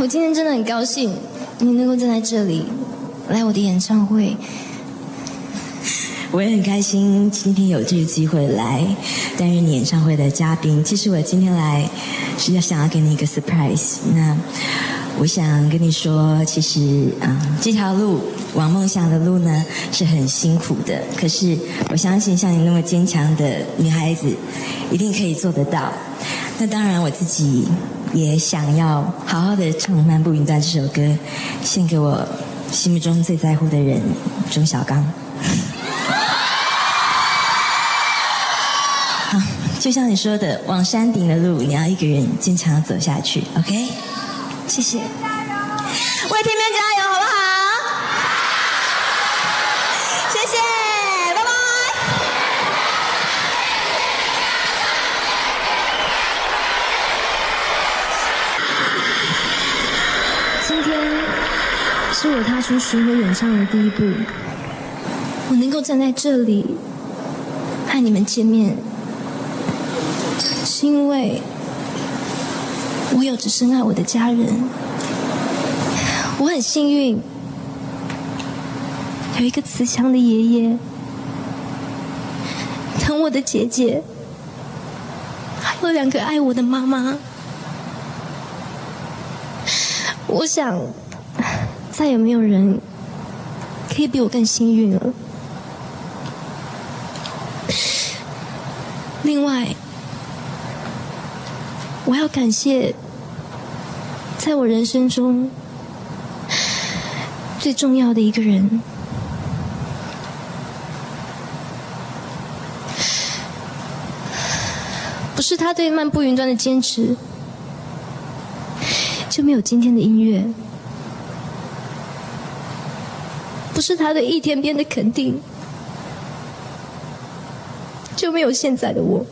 我今天真的很高兴，你能够站在这里来我的演唱会。我也很开心今天有这个机会来担任你演唱会的嘉宾。其实我今天来是要想要给你一个 surprise。那我想跟你说，其实啊、嗯这条路往梦想的路呢是很辛苦的。可是我相信像你那么坚强的女孩子，一定可以做得到。那当然，我自己也想要好好的唱《漫步云端》这首歌，献给我心目中最在乎的人钟小刚。好，就像你说的，往山顶的路，你要一个人坚强的走下去。OK，谢谢。为天边加油，好不好？谢谢，拜拜。今天是我踏出巡回演唱的第一步，我能够站在这里和你们见面，是因为我有着深爱我的家人。我很幸运，有一个慈祥的爷爷，疼我的姐姐，还有两个爱我的妈妈。我想，再也没有人可以比我更幸运了。另外，我要感谢，在我人生中最重要的一个人。不是他对漫步云端的坚持，就没有今天的音乐；不是他的一天边的肯定，就没有现在的我。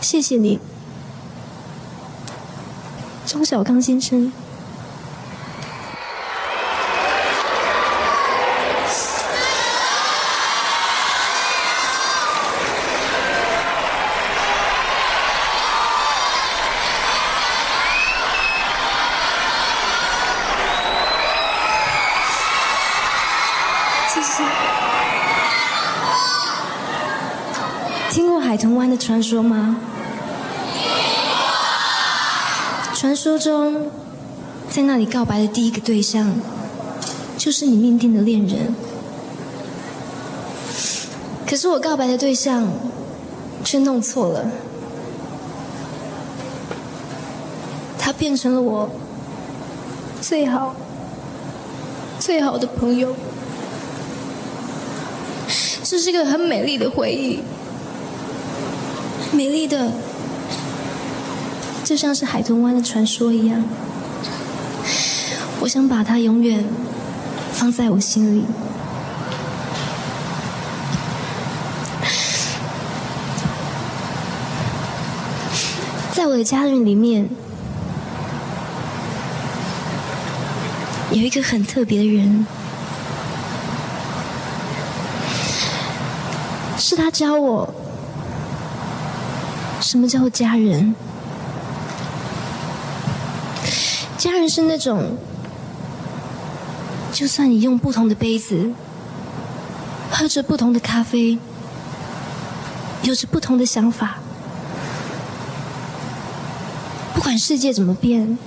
谢谢你，钟小刚先生。海豚湾的传说吗？中，在那里告白的第一个对象，就是你命定的恋人。可是我告白的对象，却弄错了。他变成了我最好、最好的朋友。这是一个很美丽的回忆，美丽的，就像是海豚湾的传说一样。我想把它永远放在我心里。在我的家人里面，有一个很特别的人。是他教我什么叫做家人。是那种，就算你用不同的杯子，喝着不同的咖啡，有着不同的想法，不管世界怎么变，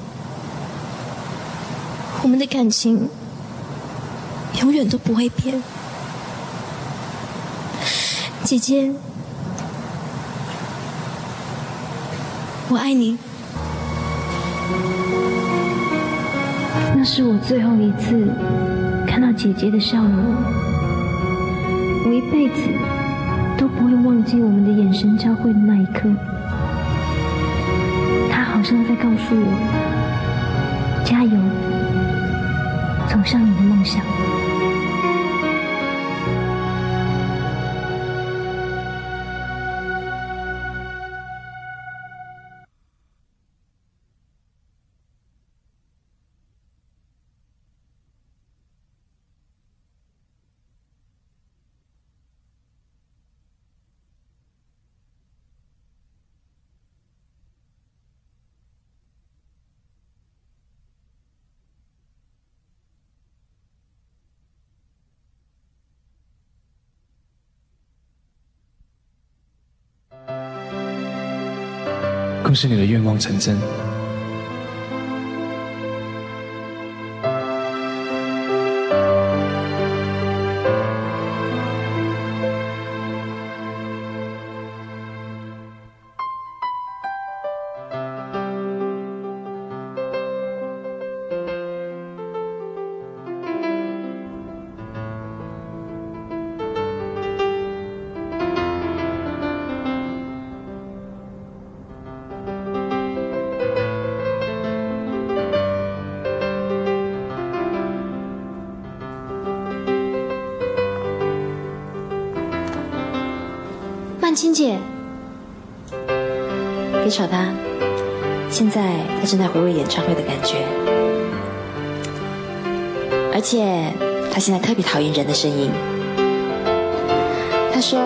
我们的感情永远都不会变。姐姐，我爱你。那是我最后一次看到姐姐的笑容，我一辈子都不会忘记我们的眼神交汇的那一刻。她好像在告诉我：加油，走向你的梦想。恭喜你的愿望成真。别吵他，现在他正在回味演唱会的感觉，而且他现在特别讨厌人的声音。他说，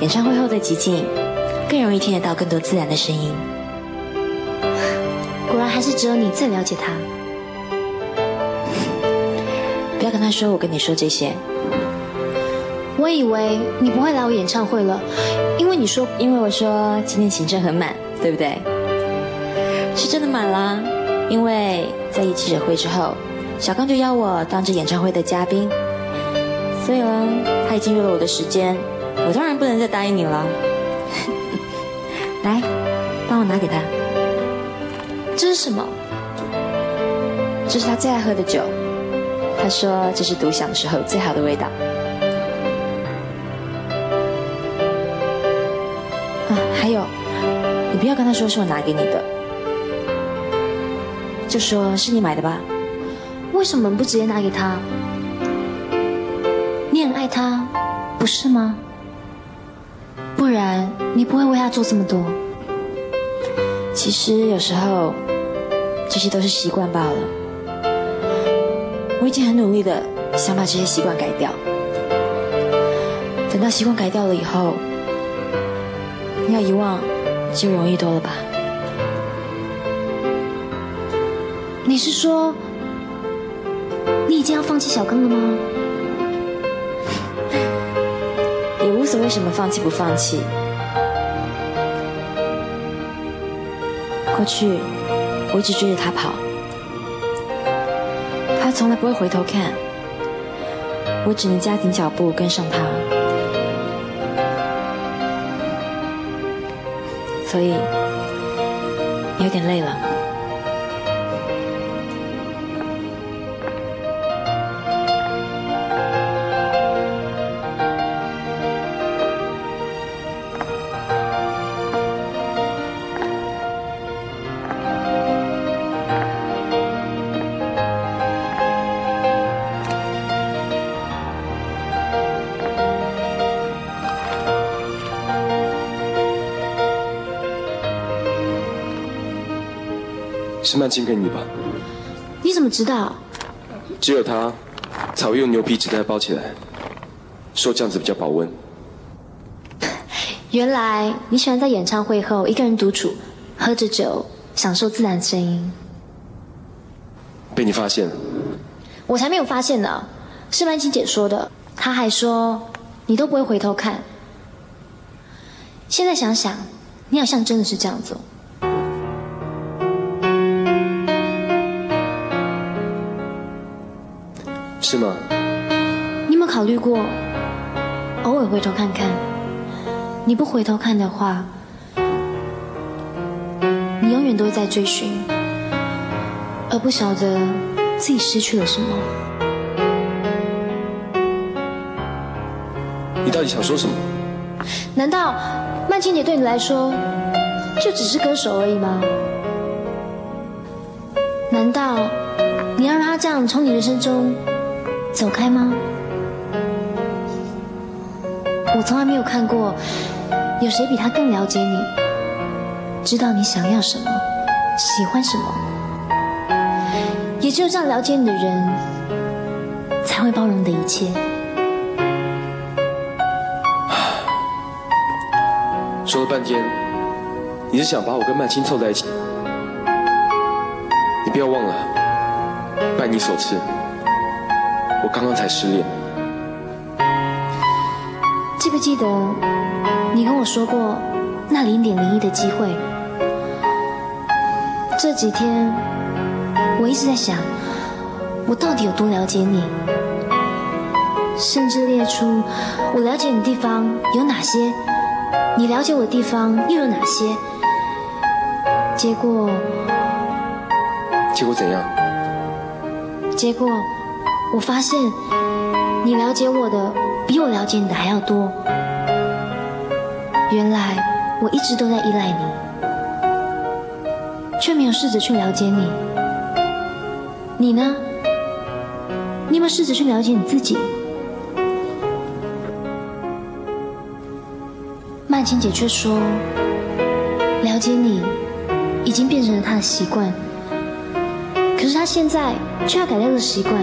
演唱会后的寂静更容易听得到更多自然的声音。果然还是只有你最了解他。不要跟他说我跟你说这些。我以为你不会来我演唱会了，因为你说，因为我说今天行程很满，对不对？是真的满啦，因为在一记者会之后，小刚就邀我当着演唱会的嘉宾，所以呢，他已经约了我的时间，我当然不能再答应你了。来，帮我拿给他。这是什么？这是他最爱喝的酒，他说这是独享的时候最好的味道。跟他说是我拿给你的，就说是你买的吧。为什么不直接拿给他？你很爱他，不是吗？不然你不会为他做这么多。其实有时候，这些都是习惯罢了。我已经很努力的想把这些习惯改掉，等到习惯改掉了以后。要遗忘就容易多了吧？你是说你已经要放弃小刚了吗？也无所谓什么放弃不放弃。过去我一直追着他跑他从来不会回头看我只能加紧脚步跟上他。所以有点累了。是曼青给你的吧？你怎么知道？只有他才会用牛皮纸袋包起来，说这样子比较保温。原来你喜欢在演唱会后一个人独处，喝着酒，享受自然声音。被你发现了，我才没有发现呢，是曼青姐说的。她还说你都不会回头看。现在想想，你好像真的是这样子。是吗？你有没有考虑过，偶尔回头看看？你不回头看的话，你永远都会在追寻，而不晓得自己失去了什么。你到底想说什么？难道曼青姐对你来说就只是歌手而已吗？难道你要让她这样从你人生中？走开吗？我从来没有看过有谁比他更了解你，知道你想要什么，喜欢什么。也只有这样了解你的人，才会包容你的一切。说了半天，你是想把我跟曼青凑在一起？你不要忘了，拜你所赐。我刚刚才失恋，记不记得你跟我说过那零点零一的机会？这几天我一直在想，我到底有多了解你，甚至列出我了解你的地方有哪些，你了解我的地方又有哪些？结果，结果怎样？结果。我发现，你了解我的比我了解你的还要多。原来我一直都在依赖你，却没有试着去了解你。你呢？你有没有试着去了解你自己？曼青姐却说，了解你已经变成了她的习惯。可是她现在却要改掉这个习惯。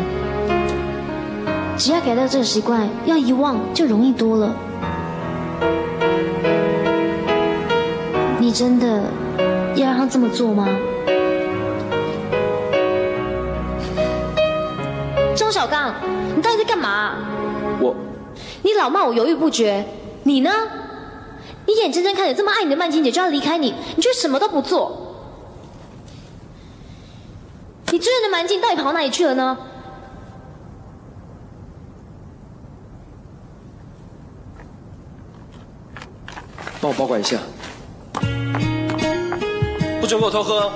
只要改掉这个习惯，要遗忘就容易多了。你真的要让他这么做吗？周小刚，你到底在干嘛？我，你老骂我犹豫不决，你呢？你眼睁睁看着这么爱你的曼青姐就要离开你，你却什么都不做。你追人的蛮劲到底跑哪里去了呢？帮我保管一下，不准给我偷喝。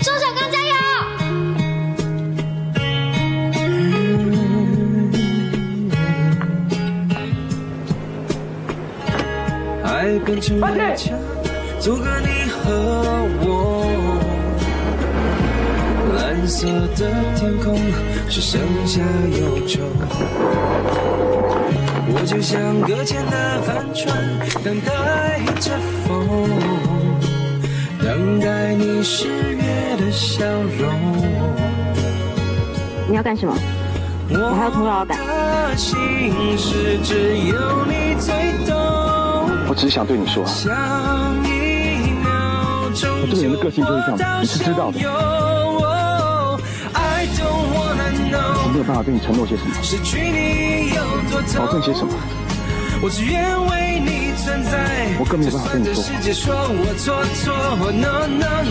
周小刚加油！爱变成围墙，阻隔你和我。蓝色的天空只剩下忧愁。我就像搁浅的帆船，等待着风，等待你十月的笑容。你要干什么？我还有通告要赶。我只是想对你说，我这个人的个性就是这样，你是知道的。我没有办法对你承诺些什么。保证些什么？我只愿为你存在。我更没有办法跟你说就算这世界说我错错，No No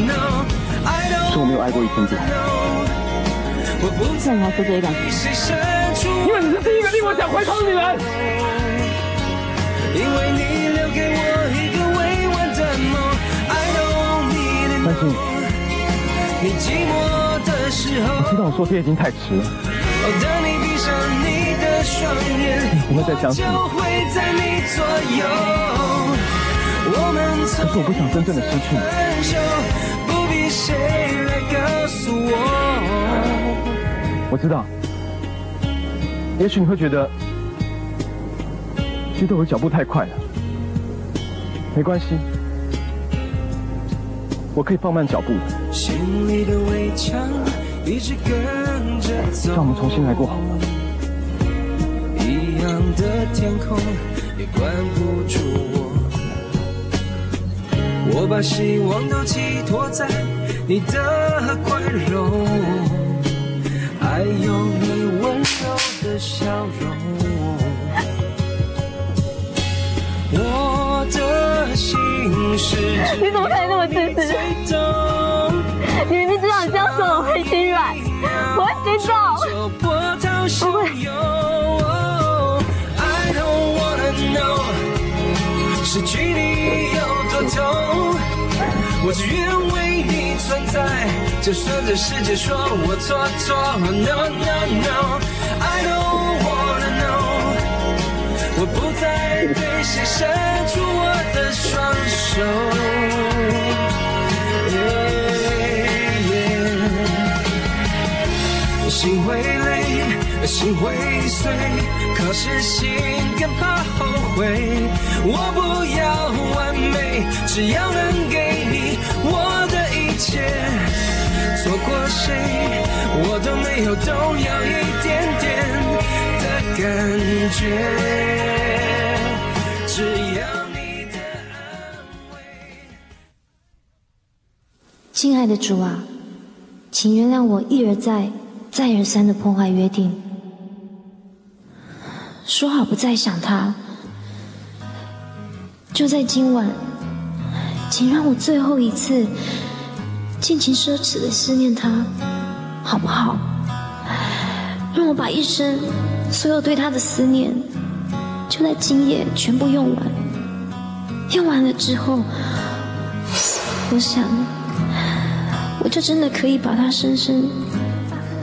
don't 是我没有爱过一分点 know。我不那你还说这个因为你是第一个令我想回头的女人。因为你留给我一个未完的梦，I don't need it 但是。你寂寞的时候，知道我说这些已经太迟了，哦，当你闭上双眼，不会再相信我就会在你可是我不想真正的失去你我。我知道，也许你会觉得，觉得我的脚步太快了，没关系，我可以放慢脚步的，心里的围墙一直跟着走，让我们重新来过好吗？的天空也关不住我。我把希望都寄托在你的宽容，还有你温柔的笑容。我的心是你怎么可以那么自私？你明明知道你这样说我会心软，我会心动。这距离有多痛，我只愿为你存在，就算这世界说我错错。No no no，I don't wanna know，我不再对谁伸出我的双手。心会碎，可是心更怕后悔。我不要完美，只要能给你我的一切。错过谁，我都没有动摇一点点的感觉。只要你的安慰。亲爱的主啊，请原谅我一而再、再而三的破坏约定。说好不再想他，就在今晚，请让我最后一次尽情奢侈的思念他，好不好？让我把一生所有对他的思念，就在今夜全部用完。用完了之后，我想。我就真的可以把它深深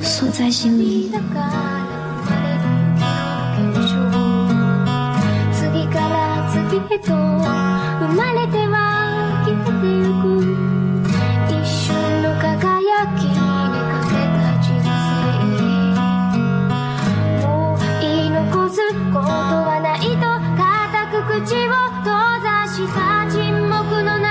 锁在心里。へと生まれては消えてゆく一瞬の輝きにかけた人生もう言い残すことはないと固く口を閉ざした沈黙の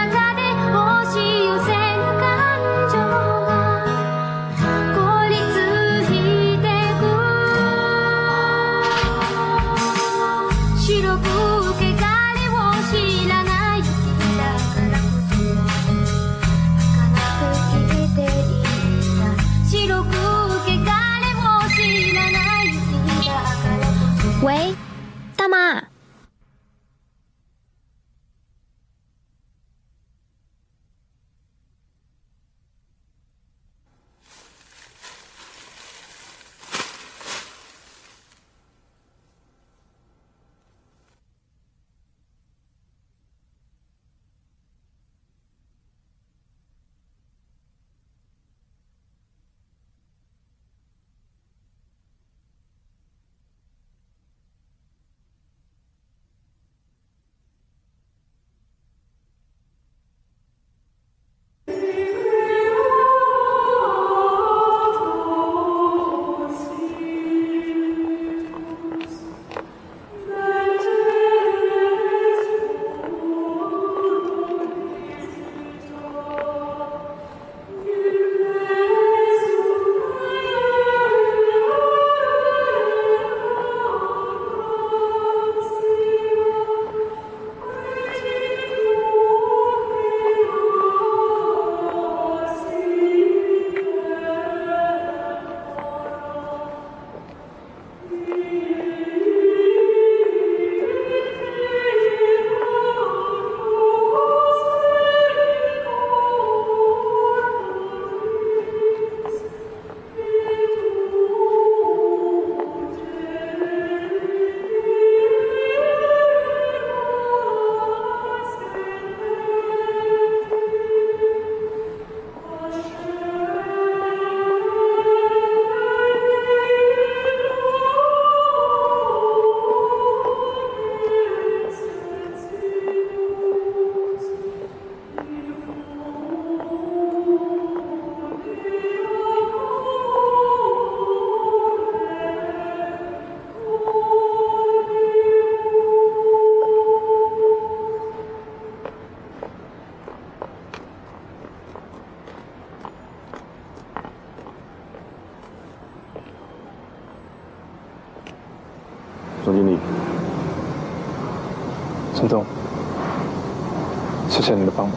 谢谢你的帮忙。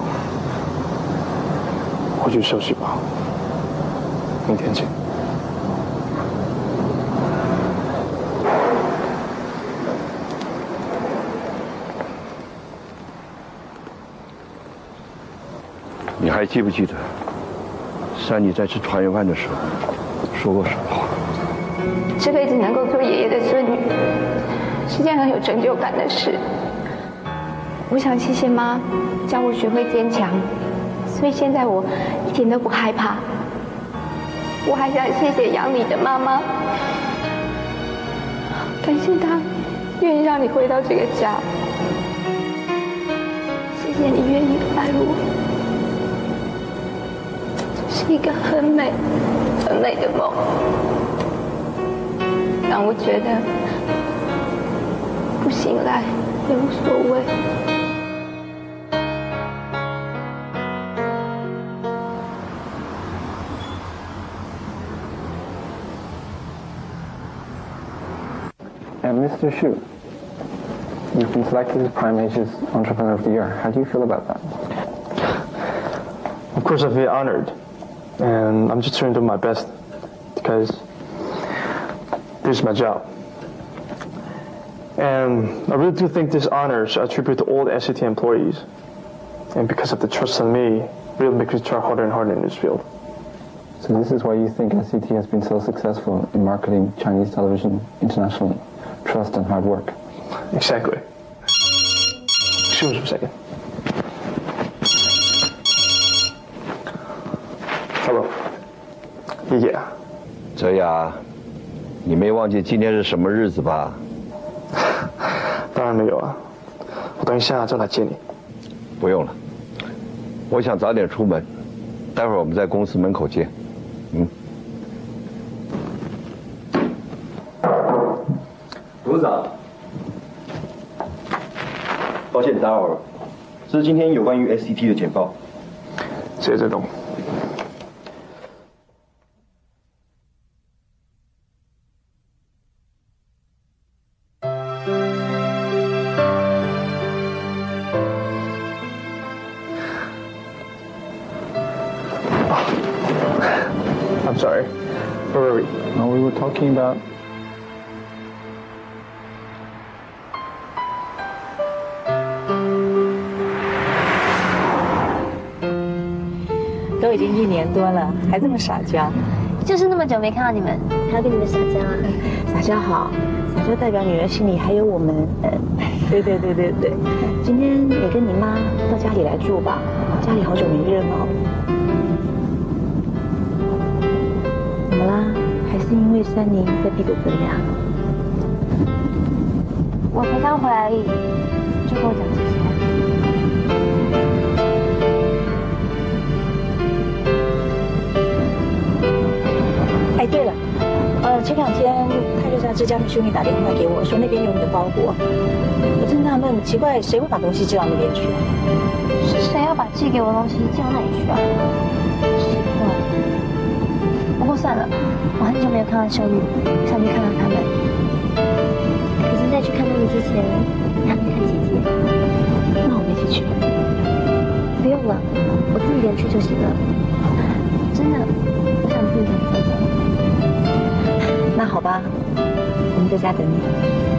回去休息吧，明天见。你还记不记得，山妮在吃团圆饭的时候说过什么话？这辈子能够做爷爷的孙女，是件很有成就感的事。我想谢谢妈，教我学会坚强，所以现在我一点都不害怕。我还想谢谢养你的妈妈，感谢她愿意让你回到这个家，谢谢你愿意爱我，这是一个很美、很美的梦，让我觉得不醒来也无所谓。Mr. Xu, you've been selected as Prime Asia's Entrepreneur of the Year. How do you feel about that? Of course, I feel honored, and I'm just trying to do my best because this is my job. And I really do think this honor is a tribute to all the SCT employees, and because of the trust in me, really makes me try harder and harder in this field. So this is why you think SCT has been so successful in marketing Chinese television internationally. Trust and hard work. Exactly. Excuse me for a second. Hello. 李姐。泽雅，你没忘记今天是什么日子吧？当然没有啊，我等一下就来接你。不用了，我想早点出门，待会儿我们在公司门口见。嗯。董事长，抱歉打扰了，这是今天有关于 SCT 的简报。谢谢郑总。I'm sorry. Where were we? No, we were talking about 多了，还这么撒娇。就是那么久没看到你们，还要跟你们撒娇啊？撒娇好，撒娇代表女儿心里还有我们。对对对对对，今天你跟你妈到家里来住吧，家里好久没热闹。怎么啦？还是因为三妮在闭嘴分呀？我才刚回来而已，就跟我讲这些。前两天泰瑞莎之家的兄弟打电话给我，说那边有你的包裹。我真纳闷，奇怪，谁会把东西寄到那边去？是谁要把寄给我的东西寄到那里去啊？奇怪。不过算了，我很久没有看到秀玉，想去看看他们。可是，在去看他们之前，还没看姐姐。那我们一起去。不用了，我自己一个人去就行了。真的，我想自己一个人走走。那好吧，我们在家等你。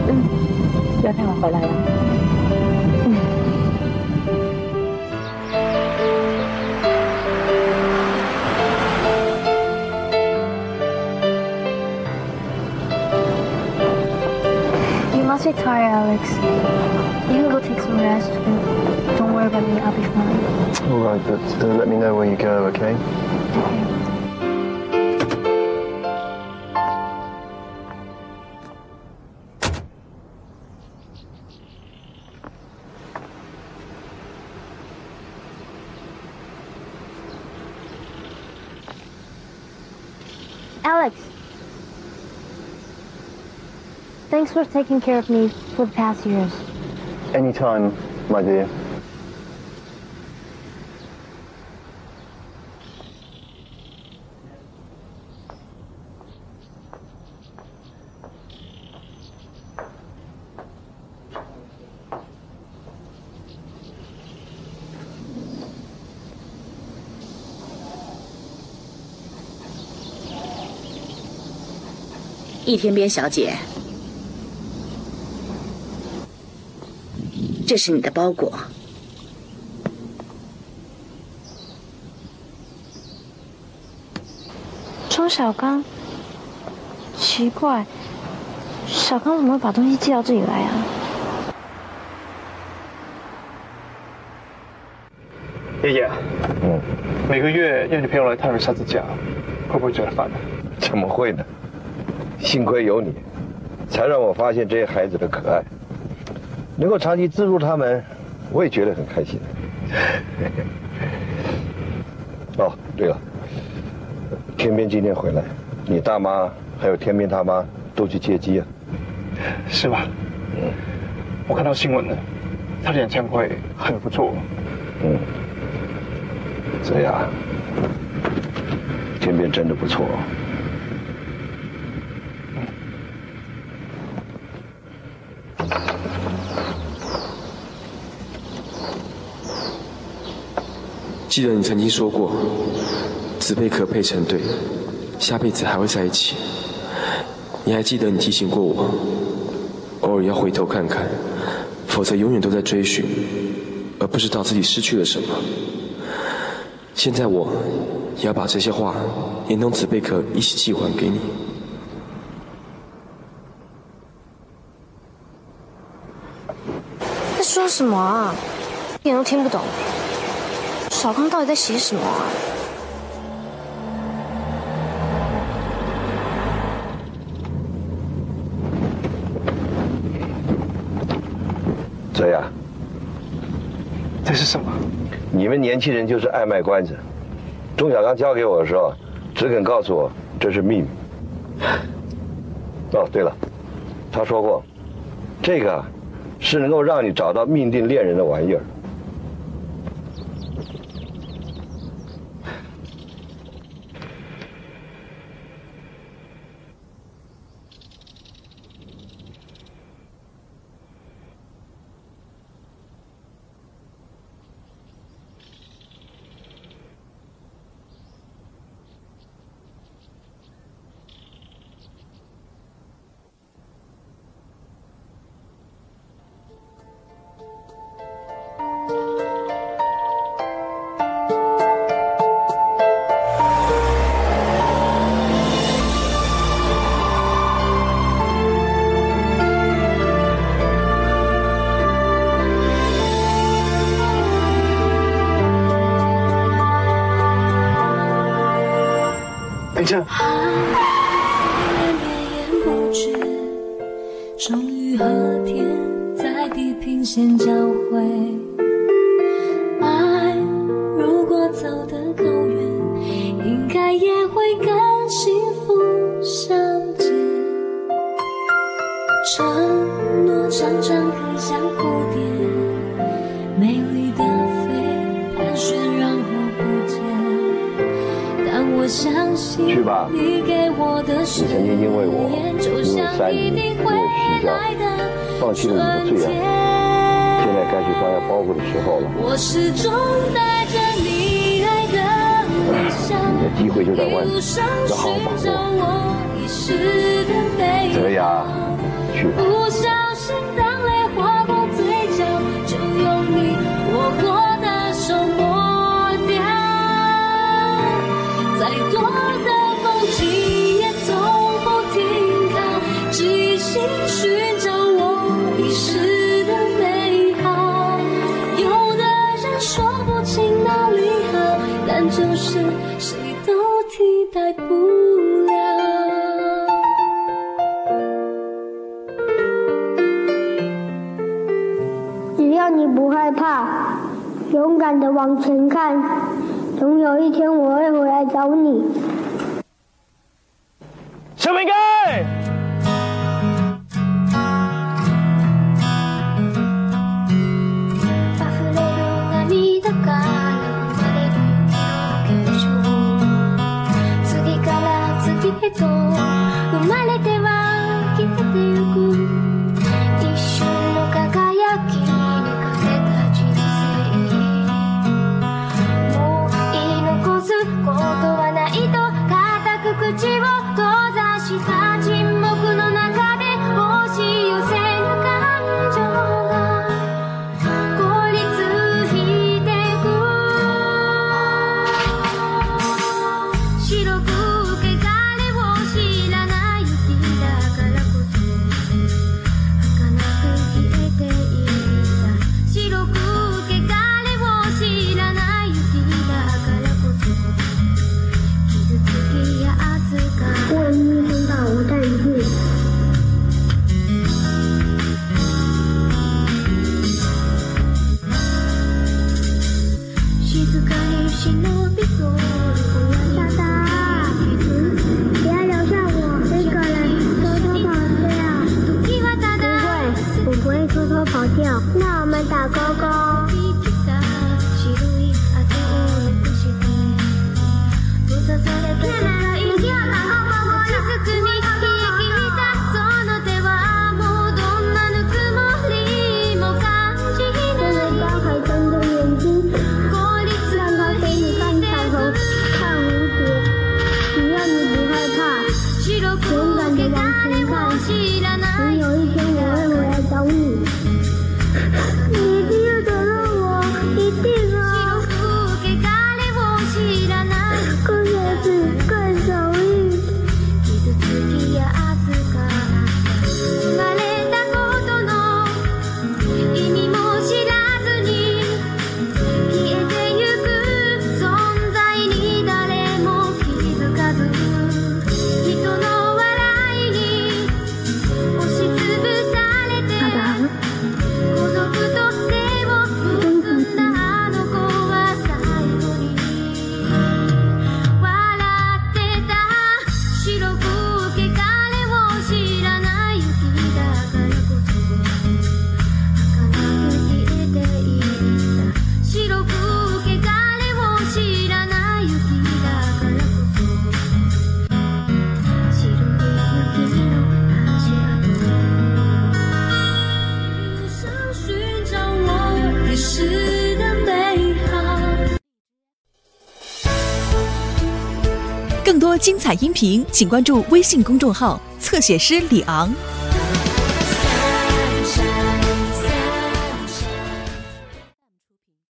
嗯，不要太晚回来了。嗯。You must be tired, Alex. You can go take some rest. Don't worry about me. I'll be fine. All right, but uh, let me know where you go, okay? Alex. Thanks for taking care of me for the past years. Anytime, my dear. 易天边小姐，这是你的包裹。周小刚，奇怪，小刚怎么会把东西寄到这里来啊？爷爷，嗯，每个月要你陪我来探一下子家，会不会觉得烦呢？怎么会呢？幸亏有你，才让我发现这些孩子的可爱，能够长期资助他们，我也觉得很开心。哦，对了，天边今天回来，你大妈还有天边他妈都去接机啊？是吧？嗯，我看到新闻了，他的演唱会很不错。嗯，这样，天边真的不错。记得你曾经说过，紫贝壳配成对，下辈子还会在一起。你还记得你提醒过我，偶尔要回头看看，否则永远都在追寻，而不知道自己失去了什么。现在我也要把这些话连同紫贝壳一起寄还给你。在说什么啊？一点都听不懂。小康到底在写什么啊？这样，这是什么？你们年轻人就是爱卖关子。钟小刚交给我的时候，只肯告诉我这是秘密。哦，对了，他说过，这个是能够让你找到命定恋人的玩意儿。等一下。终于和天在地平线交汇。爱如果走得够远，应该也会跟幸福相见。承诺常常很像蝴蝶，美丽的飞，盘旋然。去吧你给我的誓你曾经因为我，言，就因为像三姨，一定会因为石来娇，的放弃了你的最爱。现在该去放下包袱的时候了。我始终带着你爱的微笑，你的机会就在外面要好好把握。泽雅，去吧。敢的往前看，总有一天我会回来找你。小明哥。音频请关注微信公众号侧写师李昂。